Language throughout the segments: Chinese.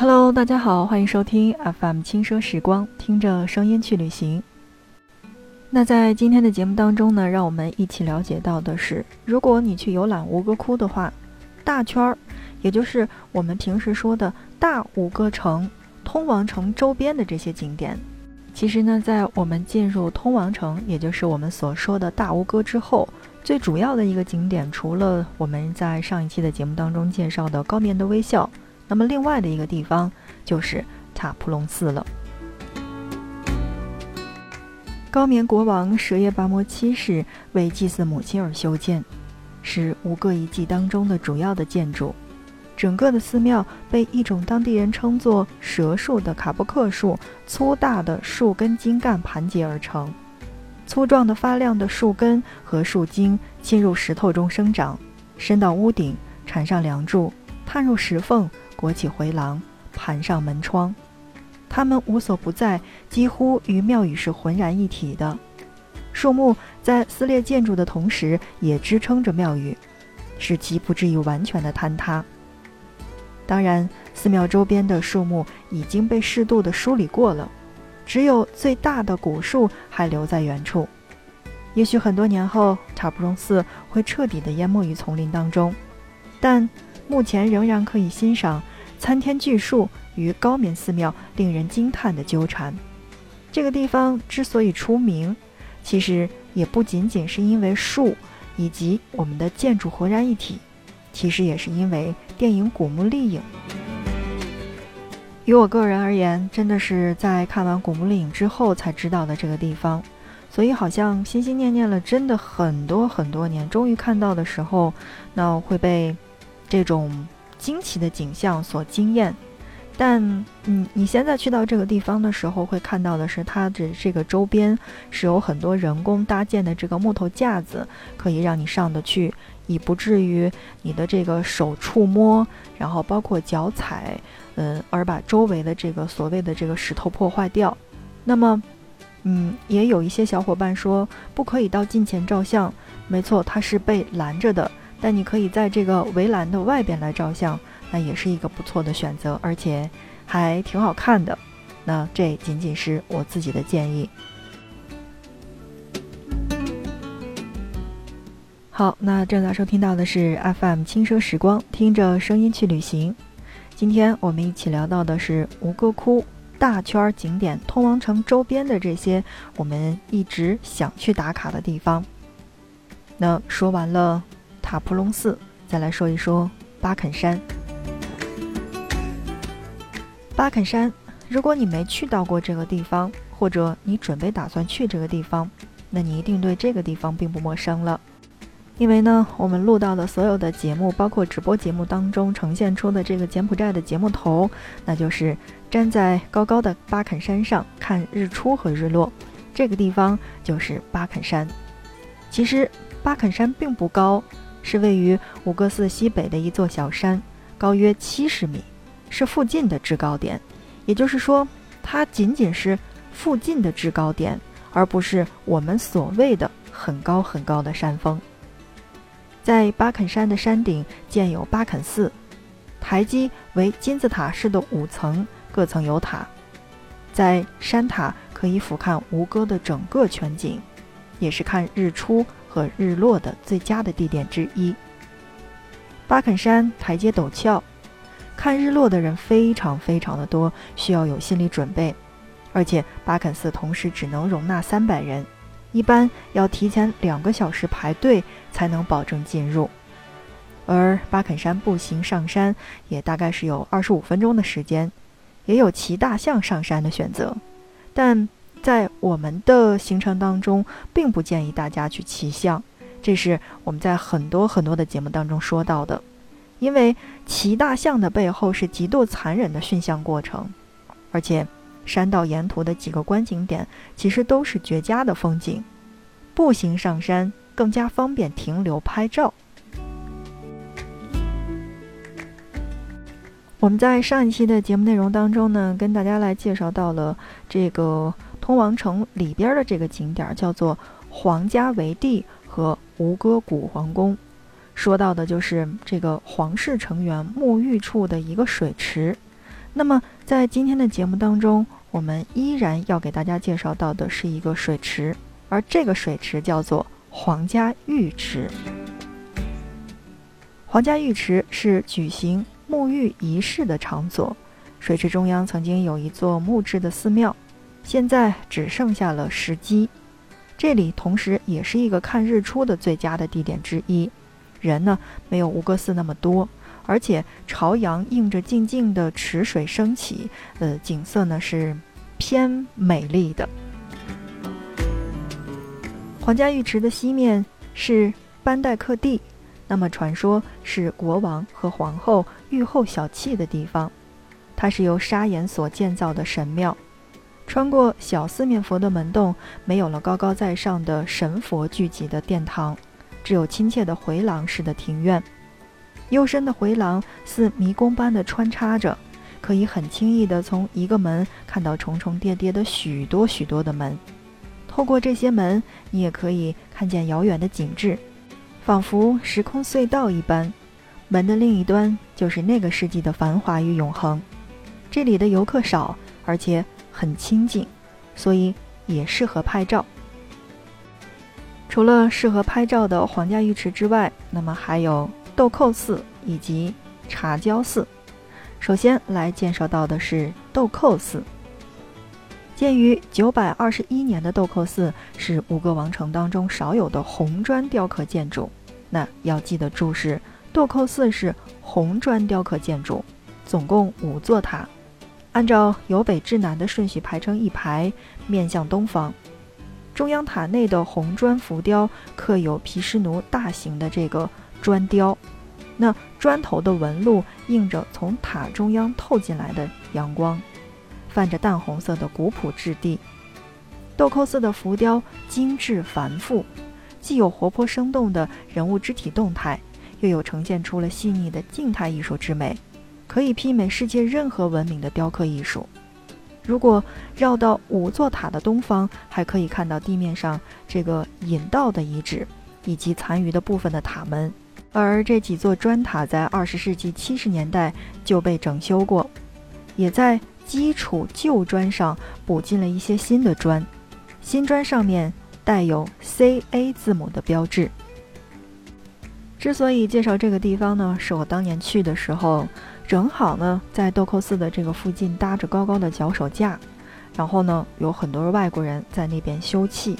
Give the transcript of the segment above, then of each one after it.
Hello，大家好，欢迎收听 FM 轻奢时光，听着声音去旅行。那在今天的节目当中呢，让我们一起了解到的是，如果你去游览吴哥窟的话，大圈儿，也就是我们平时说的大吴哥城、通王城周边的这些景点，其实呢，在我们进入通王城，也就是我们所说的大吴哥之后，最主要的一个景点，除了我们在上一期的节目当中介绍的高棉的微笑。那么，另外的一个地方就是塔普隆寺了。高棉国王舍叶拔摩七世为祭祀母亲而修建，是吴哥遗迹当中的主要的建筑。整个的寺庙被一种当地人称作“蛇树”的卡布克树粗大的树根茎干盘结而成。粗壮的发亮的树根和树茎侵入石头中生长，伸到屋顶，缠上梁柱，探入石缝。裹起回廊，盘上门窗，它们无所不在，几乎与庙宇是浑然一体的。树木在撕裂建筑的同时，也支撑着庙宇，使其不至于完全的坍塌。当然，寺庙周边的树木已经被适度的梳理过了，只有最大的古树还留在原处。也许很多年后，塔布隆寺会彻底的淹没于丛林当中，但。目前仍然可以欣赏参天巨树与高棉寺庙令人惊叹的纠缠。这个地方之所以出名，其实也不仅仅是因为树以及我们的建筑浑然一体，其实也是因为电影《古墓丽影》。于我个人而言，真的是在看完《古墓丽影》之后才知道的这个地方，所以好像心心念念了真的很多很多年，终于看到的时候，那会被。这种惊奇的景象所惊艳，但嗯，你现在去到这个地方的时候，会看到的是它的这个周边是有很多人工搭建的这个木头架子，可以让你上得去，以不至于你的这个手触摸，然后包括脚踩，嗯，而把周围的这个所谓的这个石头破坏掉。那么，嗯，也有一些小伙伴说不可以到近前照相，没错，它是被拦着的。但你可以在这个围栏的外边来照相，那也是一个不错的选择，而且还挺好看的。那这仅仅是我自己的建议。好，那正在收听到的是 FM 轻奢时光，听着声音去旅行。今天我们一起聊到的是吴哥窟大圈景点，通王城周边的这些我们一直想去打卡的地方。那说完了。塔普隆寺，再来说一说巴肯山。巴肯山，如果你没去到过这个地方，或者你准备打算去这个地方，那你一定对这个地方并不陌生了。因为呢，我们录到的所有的节目，包括直播节目当中呈现出的这个柬埔寨的节目头，那就是站在高高的巴肯山上看日出和日落。这个地方就是巴肯山。其实巴肯山并不高。是位于五哥寺西北的一座小山，高约七十米，是附近的制高点。也就是说，它仅仅是附近的制高点，而不是我们所谓的很高很高的山峰。在巴肯山的山顶建有巴肯寺，台基为金字塔式的五层，各层有塔。在山塔可以俯瞰吴哥的整个全景，也是看日出。和日落的最佳的地点之一。巴肯山台阶陡峭，看日落的人非常非常的多，需要有心理准备。而且巴肯寺同时只能容纳三百人，一般要提前两个小时排队才能保证进入。而巴肯山步行上山也大概是有二十五分钟的时间，也有骑大象上山的选择，但。在我们的行程当中，并不建议大家去骑象，这是我们在很多很多的节目当中说到的。因为骑大象的背后是极度残忍的驯象过程，而且山道沿途的几个观景点其实都是绝佳的风景，步行上山更加方便停留拍照。我们在上一期的节目内容当中呢，跟大家来介绍到了这个。通王城里边的这个景点叫做皇家围地和吴哥古皇宫，说到的就是这个皇室成员沐浴处的一个水池。那么在今天的节目当中，我们依然要给大家介绍到的是一个水池，而这个水池叫做皇家浴池。皇家浴池是举行沐浴仪式的场所。水池中央曾经有一座木质的寺庙，现在只剩下了石基。这里同时也是一个看日出的最佳的地点之一。人呢没有吴哥寺那么多，而且朝阳映着静静的池水升起，呃，景色呢是偏美丽的。皇家浴池的西面是班代克地，那么传说是国王和皇后浴后小憩的地方。它是由砂岩所建造的神庙，穿过小四面佛的门洞，没有了高高在上的神佛聚集的殿堂，只有亲切的回廊式的庭院。幽深的回廊似迷宫般的穿插着，可以很轻易地从一个门看到重重叠叠的许多许多的门。透过这些门，你也可以看见遥远的景致，仿佛时空隧道一般。门的另一端就是那个世纪的繁华与永恒。这里的游客少，而且很清静，所以也适合拍照。除了适合拍照的皇家浴池之外，那么还有豆蔻寺以及茶蕉寺。首先来介绍到的是豆蔻寺。建于九百二十一年的豆蔻寺是吴哥王城当中少有的红砖雕刻建筑。那要记得注释，豆蔻寺是红砖雕刻建筑，总共五座塔。按照由北至南的顺序排成一排，面向东方。中央塔内的红砖浮雕刻有毗湿奴大型的这个砖雕，那砖头的纹路映着从塔中央透进来的阳光，泛着淡红色的古朴质地。豆蔻寺的浮雕精致繁复，既有活泼生动的人物肢体动态，又有呈现出了细腻的静态艺术之美。可以媲美世界任何文明的雕刻艺术。如果绕到五座塔的东方，还可以看到地面上这个引道的遗址，以及残余的部分的塔门。而这几座砖塔在二十世纪七十年代就被整修过，也在基础旧砖上补进了一些新的砖。新砖上面带有 C A 字母的标志。之所以介绍这个地方呢，是我当年去的时候。正好呢，在豆蔻寺的这个附近搭着高高的脚手架，然后呢，有很多外国人在那边休憩，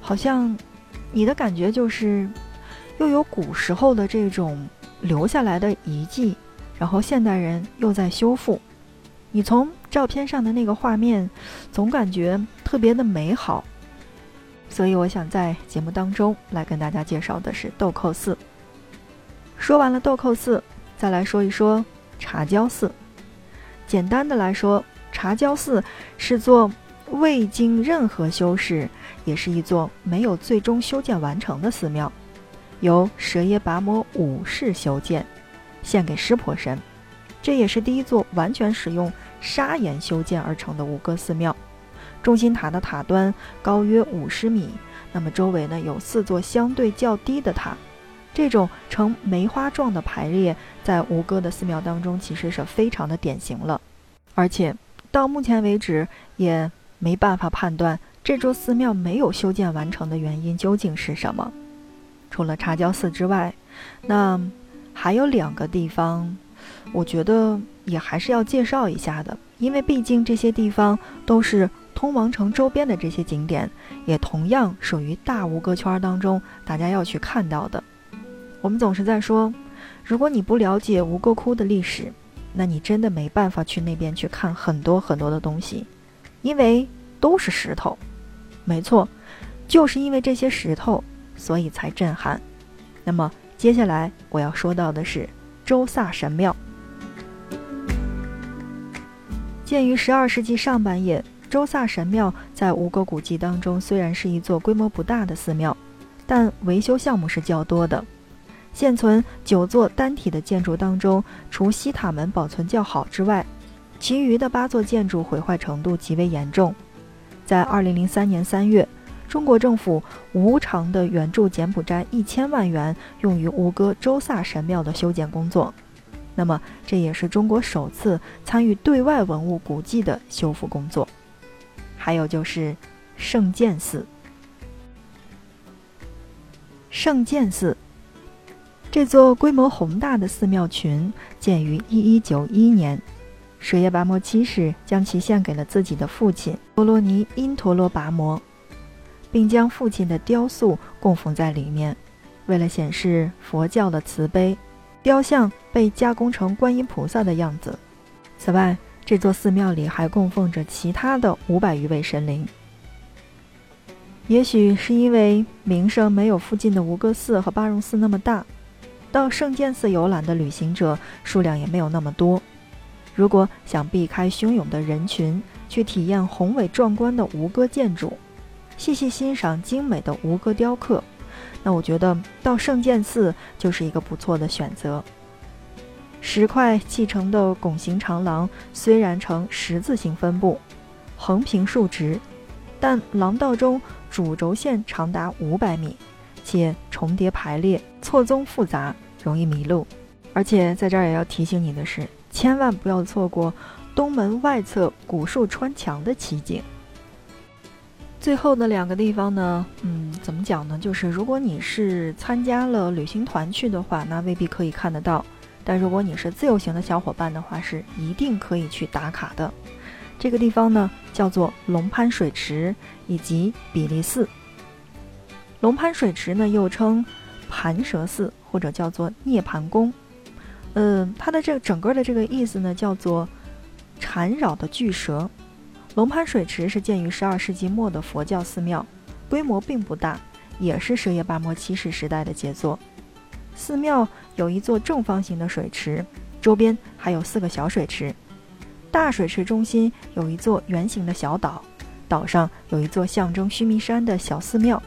好像你的感觉就是又有古时候的这种留下来的遗迹，然后现代人又在修复。你从照片上的那个画面，总感觉特别的美好，所以我想在节目当中来跟大家介绍的是豆蔻寺。说完了豆蔻寺，再来说一说。茶胶寺，简单的来说，茶胶寺是座未经任何修饰，也是一座没有最终修建完成的寺庙，由舍耶跋摩五世修建，献给湿婆神。这也是第一座完全使用砂岩修建而成的五哥寺庙。中心塔的塔端高约五十米，那么周围呢有四座相对较低的塔。这种呈梅花状的排列，在吴哥的寺庙当中，其实是非常的典型了。而且到目前为止，也没办法判断这座寺庙没有修建完成的原因究竟是什么。除了茶蕉寺之外，那还有两个地方，我觉得也还是要介绍一下的，因为毕竟这些地方都是通王城周边的这些景点，也同样属于大吴哥圈当中大家要去看到的。我们总是在说，如果你不了解吴哥窟的历史，那你真的没办法去那边去看很多很多的东西，因为都是石头。没错，就是因为这些石头，所以才震撼。那么接下来我要说到的是周萨神庙。建于十二世纪上半叶，周萨神庙在吴哥古迹当中虽然是一座规模不大的寺庙，但维修项目是较多的。现存九座单体的建筑当中，除西塔门保存较好之外，其余的八座建筑毁坏程度极为严重。在二零零三年三月，中国政府无偿的援助柬埔寨一千万元，用于吴哥周萨神庙的修建工作。那么这也是中国首次参与对外文物古迹的修复工作。还有就是圣剑寺。圣剑寺这座规模宏大的寺庙群建于一一九一年，舍耶跋摩七世将其献给了自己的父亲波罗尼因陀罗跋摩，并将父亲的雕塑供奉在里面。为了显示佛教的慈悲，雕像被加工成观音菩萨的样子。此外，这座寺庙里还供奉着其他的五百余位神灵。也许是因为名声没有附近的吴哥寺和巴戎寺那么大，到圣剑寺游览的旅行者数量也没有那么多。如果想避开汹涌的人群，去体验宏伟壮观的吴哥建筑，细细欣赏精美的吴哥雕刻，那我觉得到圣剑寺就是一个不错的选择。石块砌成的拱形长廊虽然呈十字形分布，横平竖直，但廊道中。主轴线长达五百米，且重叠排列，错综复杂，容易迷路。而且在这儿也要提醒你的是，千万不要错过东门外侧古树穿墙的奇景。最后的两个地方呢，嗯，怎么讲呢？就是如果你是参加了旅行团去的话，那未必可以看得到；但如果你是自由行的小伙伴的话，是一定可以去打卡的。这个地方呢，叫做龙潘水池以及比利寺。龙潘水池呢，又称盘蛇寺或者叫做涅盘宫。嗯，它的这个整个的这个意思呢，叫做缠绕的巨蛇。龙潘水池是建于十二世纪末的佛教寺庙，规模并不大，也是舍耶跋摩七世时代的杰作。寺庙有一座正方形的水池，周边还有四个小水池。大水池中心有一座圆形的小岛，岛上有一座象征须弥山的小寺庙，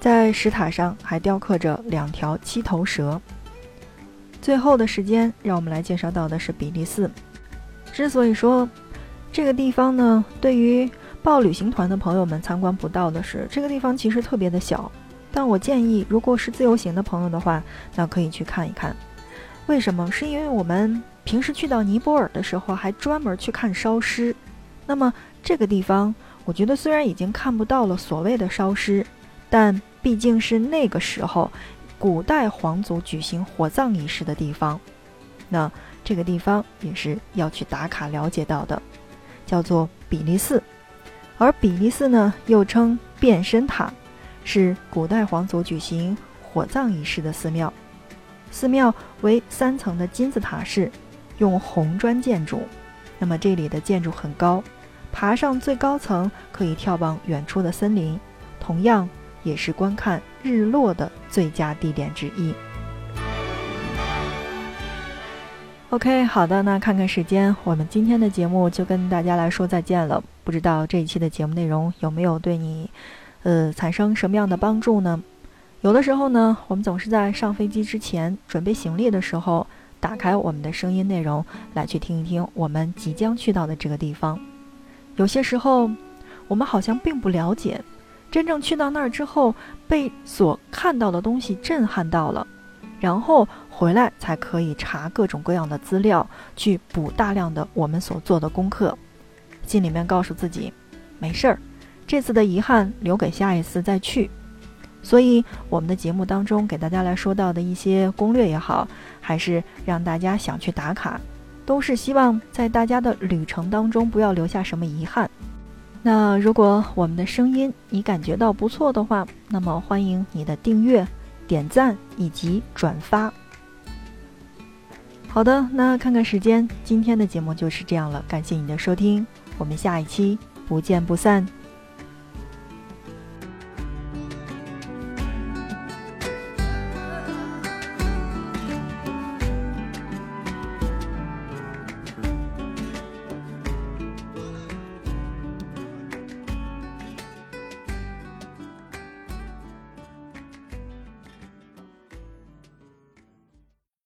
在石塔上还雕刻着两条七头蛇。最后的时间，让我们来介绍到的是比利寺。之所以说这个地方呢，对于报旅行团的朋友们参观不到的是，这个地方其实特别的小。但我建议，如果是自由行的朋友的话，那可以去看一看。为什么？是因为我们。平时去到尼泊尔的时候，还专门去看烧尸。那么这个地方，我觉得虽然已经看不到了所谓的烧尸，但毕竟是那个时候古代皇族举行火葬仪式的地方。那这个地方也是要去打卡了解到的，叫做比利寺。而比利寺呢，又称变身塔，是古代皇族举行火葬仪式的寺庙。寺庙为三层的金字塔式。用红砖建筑，那么这里的建筑很高，爬上最高层可以眺望远处的森林，同样也是观看日落的最佳地点之一。OK，好的，那看看时间，我们今天的节目就跟大家来说再见了。不知道这一期的节目内容有没有对你，呃，产生什么样的帮助呢？有的时候呢，我们总是在上飞机之前准备行李的时候。打开我们的声音内容，来去听一听我们即将去到的这个地方。有些时候，我们好像并不了解，真正去到那儿之后，被所看到的东西震撼到了，然后回来才可以查各种各样的资料，去补大量的我们所做的功课。心里面告诉自己，没事儿，这次的遗憾留给下一次再去。所以，我们的节目当中给大家来说到的一些攻略也好，还是让大家想去打卡，都是希望在大家的旅程当中不要留下什么遗憾。那如果我们的声音你感觉到不错的话，那么欢迎你的订阅、点赞以及转发。好的，那看看时间，今天的节目就是这样了，感谢你的收听，我们下一期不见不散。